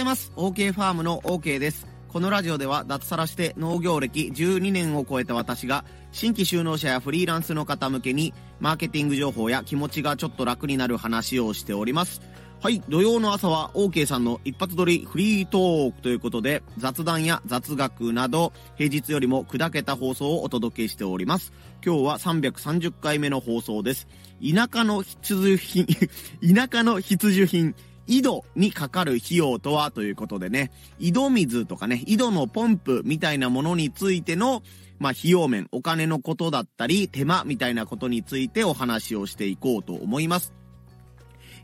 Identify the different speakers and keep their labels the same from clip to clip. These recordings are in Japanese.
Speaker 1: ざいます。OK ファームの OK です。このラジオでは脱サラして農業歴12年を超えた私が新規就農者やフリーランスの方向けにマーケティング情報や気持ちがちょっと楽になる話をしております。はい、土曜の朝は OK さんの一発撮りフリートークということで雑談や雑学など平日よりも砕けた放送をお届けしております。今日は330回目の放送です。田舎の必需品 田舎の必需品井戸にかかる費用とはということでね、井戸水とかね、井戸のポンプみたいなものについての、まあ、費用面、お金のことだったり、手間みたいなことについてお話をしていこうと思います。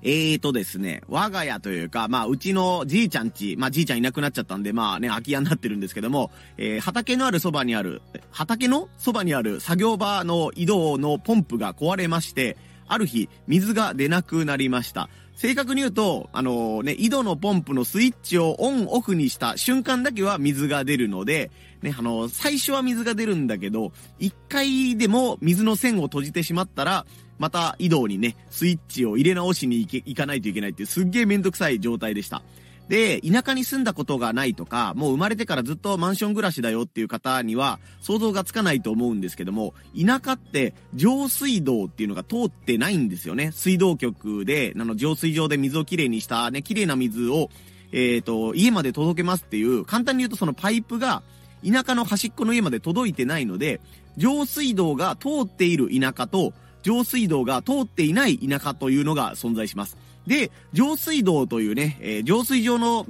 Speaker 1: えーとですね、我が家というか、まあ、うちのじいちゃんち、まあ、じいちゃんいなくなっちゃったんで、まあね、空き家になってるんですけども、えー、畑のあるそばにある、畑のそばにある作業場の移動のポンプが壊れまして、ある日、水が出なくなりました。正確に言うと、あのー、ね、井戸のポンプのスイッチをオンオフにした瞬間だけは水が出るので、ね、あのー、最初は水が出るんだけど、一回でも水の線を閉じてしまったら、また井戸にね、スイッチを入れ直しに行け行かないといけないっていうすっげえめんどくさい状態でした。で、田舎に住んだことがないとか、もう生まれてからずっとマンション暮らしだよっていう方には想像がつかないと思うんですけども、田舎って上水道っていうのが通ってないんですよね。水道局で、あの、浄水場で水をきれいにしたね、きれいな水を、えっ、ー、と、家まで届けますっていう、簡単に言うとそのパイプが田舎の端っこの家まで届いてないので、上水道が通っている田舎と、上水道が通っていない田舎というのが存在します。で、上水道というね、えー、浄水場の、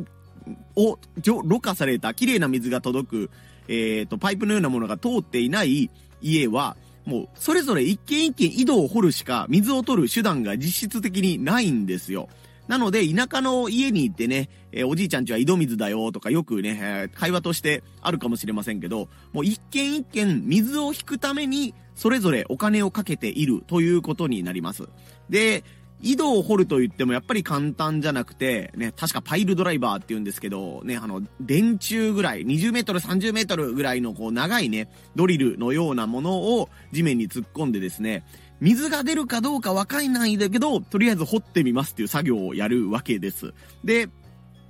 Speaker 1: を、ろ過された綺麗な水が届く、えっ、と、パイプのようなものが通っていない家は、もう、それぞれ一軒一軒井戸を掘るしか水を取る手段が実質的にないんですよ。なので、田舎の家に行ってね、えー、おじいちゃんちは井戸水だよとかよくね、えー、会話としてあるかもしれませんけど、もう一軒一軒水を引くために、それぞれお金をかけているということになります。で、井戸を掘ると言ってもやっぱり簡単じゃなくて、ね、確かパイルドライバーって言うんですけど、ね、あの、電柱ぐらい、20メートル、30メートルぐらいのこう長いね、ドリルのようなものを地面に突っ込んでですね、水が出るかどうかわかんないんだけど、とりあえず掘ってみますっていう作業をやるわけです。で、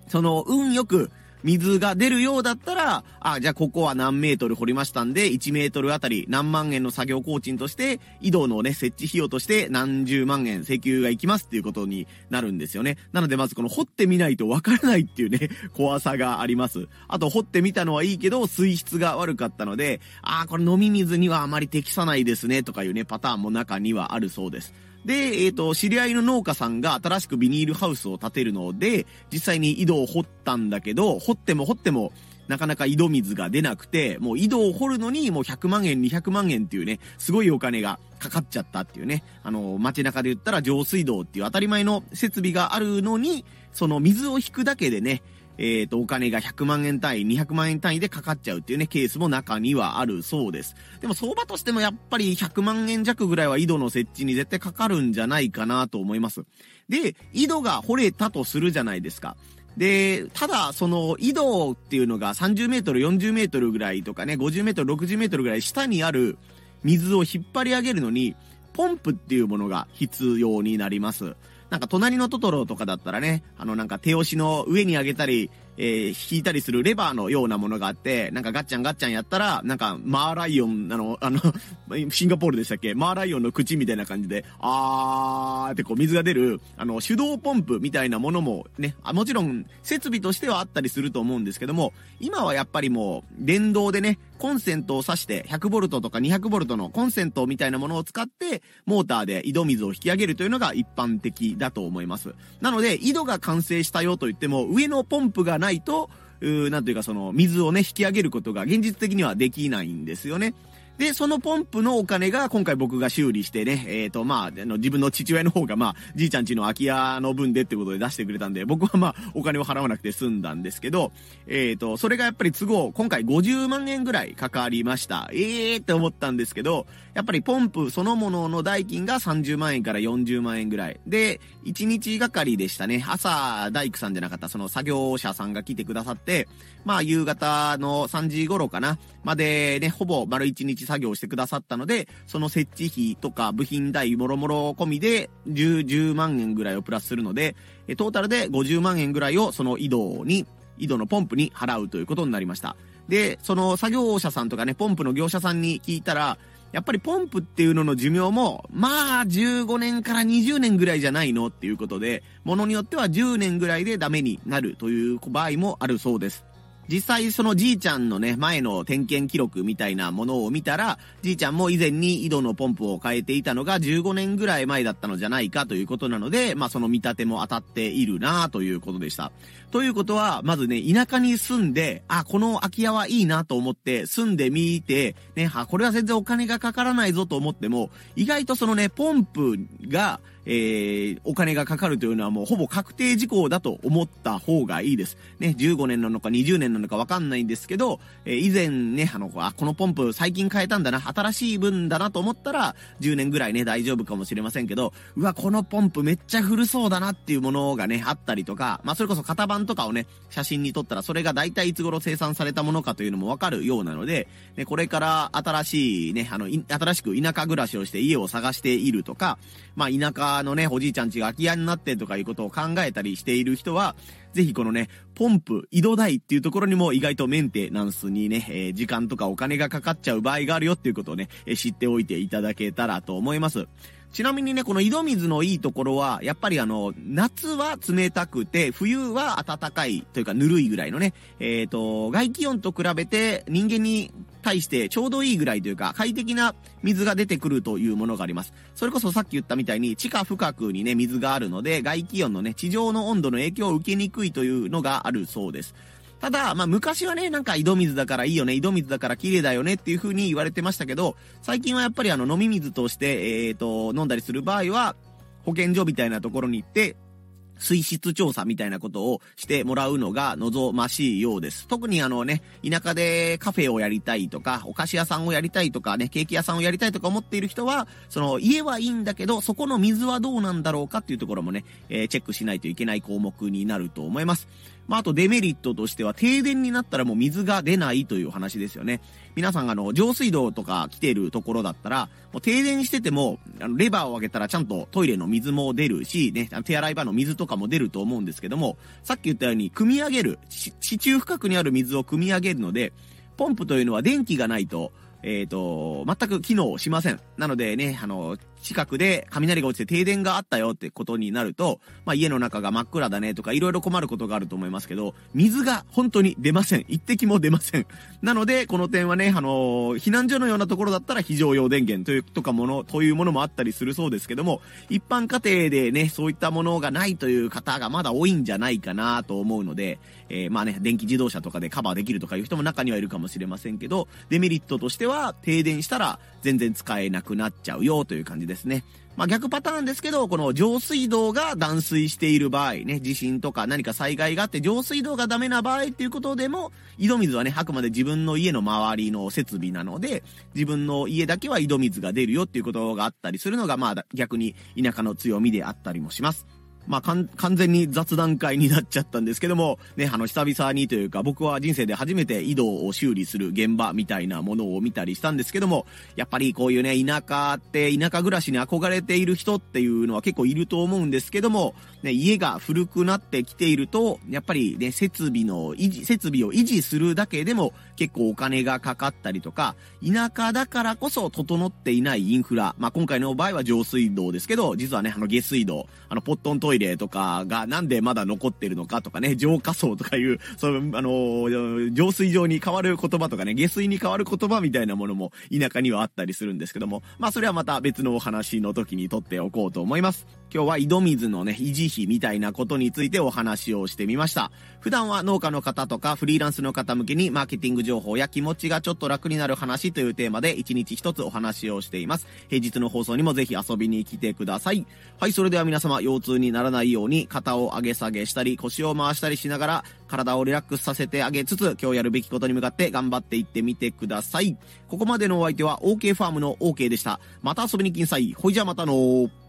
Speaker 1: その、運よく、水が出るようだったら、あ、じゃあここは何メートル掘りましたんで、1メートルあたり何万円の作業工賃として、井戸のね、設置費用として何十万円請求がいきますっていうことになるんですよね。なのでまずこの掘ってみないとわからないっていうね、怖さがあります。あと掘ってみたのはいいけど、水質が悪かったので、あ、これ飲み水にはあまり適さないですね、とかいうね、パターンも中にはあるそうです。で、えっ、ー、と、知り合いの農家さんが新しくビニールハウスを建てるので、実際に井戸を掘ったんだけど、掘っても掘っても、なかなか井戸水が出なくて、もう井戸を掘るのにもう100万円、200万円っていうね、すごいお金がかかっちゃったっていうね、あの、街中で言ったら上水道っていう当たり前の設備があるのに、その水を引くだけでね、えっ、ー、と、お金が100万円単位、200万円単位でかかっちゃうっていうね、ケースも中にはあるそうです。でも相場としてもやっぱり100万円弱ぐらいは井戸の設置に絶対かかるんじゃないかなと思います。で、井戸が掘れたとするじゃないですか。で、ただ、その、井戸っていうのが30メートル、40メートルぐらいとかね、50メートル、60メートルぐらい下にある水を引っ張り上げるのに、ポンプっていうものが必要になります。なんか隣のトトロとかだったらね、あのなんか手押しの上に上げたり、えー、引いたりするレバーのようなものがあって、なんかガッチャンガッチャンやったら、なんかマーライオン、あの、あの、シンガポールでしたっけ？マーライオンの口みたいな感じで、あーってこう水が出る、あの、手動ポンプみたいなものもね、あもちろん設備としてはあったりすると思うんですけども、今はやっぱりもう、電動でね、コンセントを挿して、100V とか 200V のコンセントみたいなものを使って、モーターで井戸水を引き上げるというのが一般的だと思います。なので、井戸が完成したよと言っても、上のポンプがないないと、なんというかその水をね、引き上げることが現実的にはできないんですよね。で、そのポンプのお金が今回僕が修理してね、えっ、ー、と、まあ、あの、自分の父親の方が、まあ、じいちゃんちの空き家の分でってことで出してくれたんで、僕はまあ、お金を払わなくて済んだんですけど、えっ、ー、と、それがやっぱり都合、今回50万円ぐらいかかりました。ええー、って思ったんですけど、やっぱりポンプそのものの代金が30万円から40万円ぐらい。で、1日がかりでしたね。朝、大工さんじゃなかった、その作業者さんが来てくださって、まあ、夕方の3時頃かな、までね、ほぼ丸1日作業してくださったので、その設置費とか部品代もろもろ込みで10、10万円ぐらいをプラスするので、トータルで50万円ぐらいをその井戸に、井戸のポンプに払うということになりました。で、その作業者さんとかね、ポンプの業者さんに聞いたら、やっぱりポンプっていうのの寿命も、まあ15年から20年ぐらいじゃないのっていうことで、ものによっては10年ぐらいでダメになるという場合もあるそうです。実際そのじいちゃんのね、前の点検記録みたいなものを見たら、じいちゃんも以前に井戸のポンプを変えていたのが15年ぐらい前だったのじゃないかということなので、まあその見立ても当たっているなということでした。ということは、まずね、田舎に住んで、あ、この空き家はいいなと思って住んでみて、ね、は、これは全然お金がかからないぞと思っても、意外とそのね、ポンプが、えー、お金がかかるというのはもうほぼ確定事項だと思った方がいいです。ね、15年なのか20年なのかわかんないんですけど、えー、以前ね、あの、あ、このポンプ最近変えたんだな、新しい分だなと思ったら、10年ぐらいね、大丈夫かもしれませんけど、うわ、このポンプめっちゃ古そうだなっていうものがね、あったりとか、まあ、それこそ型番とかをね、写真に撮ったら、それが大体いつ頃生産されたものかというのもわかるようなので、ね、これから新しいね、あの、新しく田舎暮らしをして家を探しているとか、まあ、田舎のね、おじいちゃんちが空き家になってとかいうことを考えたりしている人は、ぜひこのね、ポンプ、井戸代っていうところにも意外とメンテナンスにね、えー、時間とかお金がかかっちゃう場合があるよっていうことをね、えー、知っておいていただけたらと思います。ちなみにね、この井戸水のいいところは、やっぱりあの、夏は冷たくて、冬は暖かいというかぬるいぐらいのね、えっ、ー、と、外気温と比べて人間に対してちょうどいいぐらいというか、快適な水が出てくるというものがあります。それこそさっき言ったみたいに、地下深くにね、水があるので、外気温のね、地上の温度の影響を受けにくいというのがあるそうです。ただ、まあ昔はね、なんか井戸水だからいいよね、井戸水だから綺麗だよねっていう風に言われてましたけど、最近はやっぱりあの飲み水として、えっ、ー、と、飲んだりする場合は、保健所みたいなところに行って、水質調査みたいなことをしてもらうのが望ましいようです。特にあのね、田舎でカフェをやりたいとか、お菓子屋さんをやりたいとかね、ケーキ屋さんをやりたいとか思っている人は、その家はいいんだけど、そこの水はどうなんだろうかっていうところもね、えー、チェックしないといけない項目になると思います。まあ、あとデメリットとしては停電になったらもう水が出ないという話ですよね。皆さんあの、上水道とか来てるところだったら、もう停電してても、あの、レバーを上げたらちゃんとトイレの水も出るし、ね、手洗い場の水とかも出ると思うんですけども、さっき言ったように、組み上げる、地中深くにある水を組み上げるので、ポンプというのは電気がないと、えっ、ー、と、全く機能しません。なのでね、あの、近くで雷が落ちて停電があったよってことになると、まあ、家の中が真っ暗だねとかいろいろ困ることがあると思いますけど、水が本当に出ません。一滴も出ません。なので、この点はね、あの、避難所のようなところだったら非常用電源という、とかもの、というものもあったりするそうですけども、一般家庭でね、そういったものがないという方がまだ多いんじゃないかなと思うので、えー、まあね、電気自動車とかでカバーできるとかいう人も中にはいるかもしれませんけど、デメリットとしては、停電したら全然使えなくなっちゃうよという感じですね。まあ、逆パターンですけど、この上水道が断水している場合ね、地震とか何か災害があって上水道がダメな場合っていうことでも、井戸水はね、あくまで自分の家の周りの設備なので、自分の家だけは井戸水が出るよっていうことがあったりするのが、まあ逆に田舎の強みであったりもします。まあ、完全に雑談会になっちゃったんですけども、ね、あの、久々にというか、僕は人生で初めて井戸を修理する現場みたいなものを見たりしたんですけども、やっぱりこういうね、田舎って、田舎暮らしに憧れている人っていうのは結構いると思うんですけども、ね、家が古くなってきていると、やっぱりね、設備の維持、設備を維持するだけでも結構お金がかかったりとか、田舎だからこそ整っていないインフラ、まあ、今回の場合は上水道ですけど、実はね、あの下水道、あのポットントイレとかがなんでまだ残ってるのかとかね、浄化層とかいう、その、あの、浄水場に変わる言葉とかね、下水に変わる言葉みたいなものも田舎にはあったりするんですけども、まあそれはまた別のお話の時にとっておこうと思います。今日は井戸水のね、維持費みたいなことについてお話をしてみました。普段は農家の方とかフリーランスの方向けにマーケティング情報や気持ちがちょっと楽になる話というテーマで一日一つお話をしています。平日の放送にもぜひ遊びに来てください。はい、それでは皆様腰痛にならないように肩を上げ下げしたり腰を回したりしながら体をリラックスさせてあげつつ今日やるべきことに向かって頑張っていってみてください。ここまでのお相手は OK ファームの OK でした。また遊びに来んさい。ほいじゃまたのー。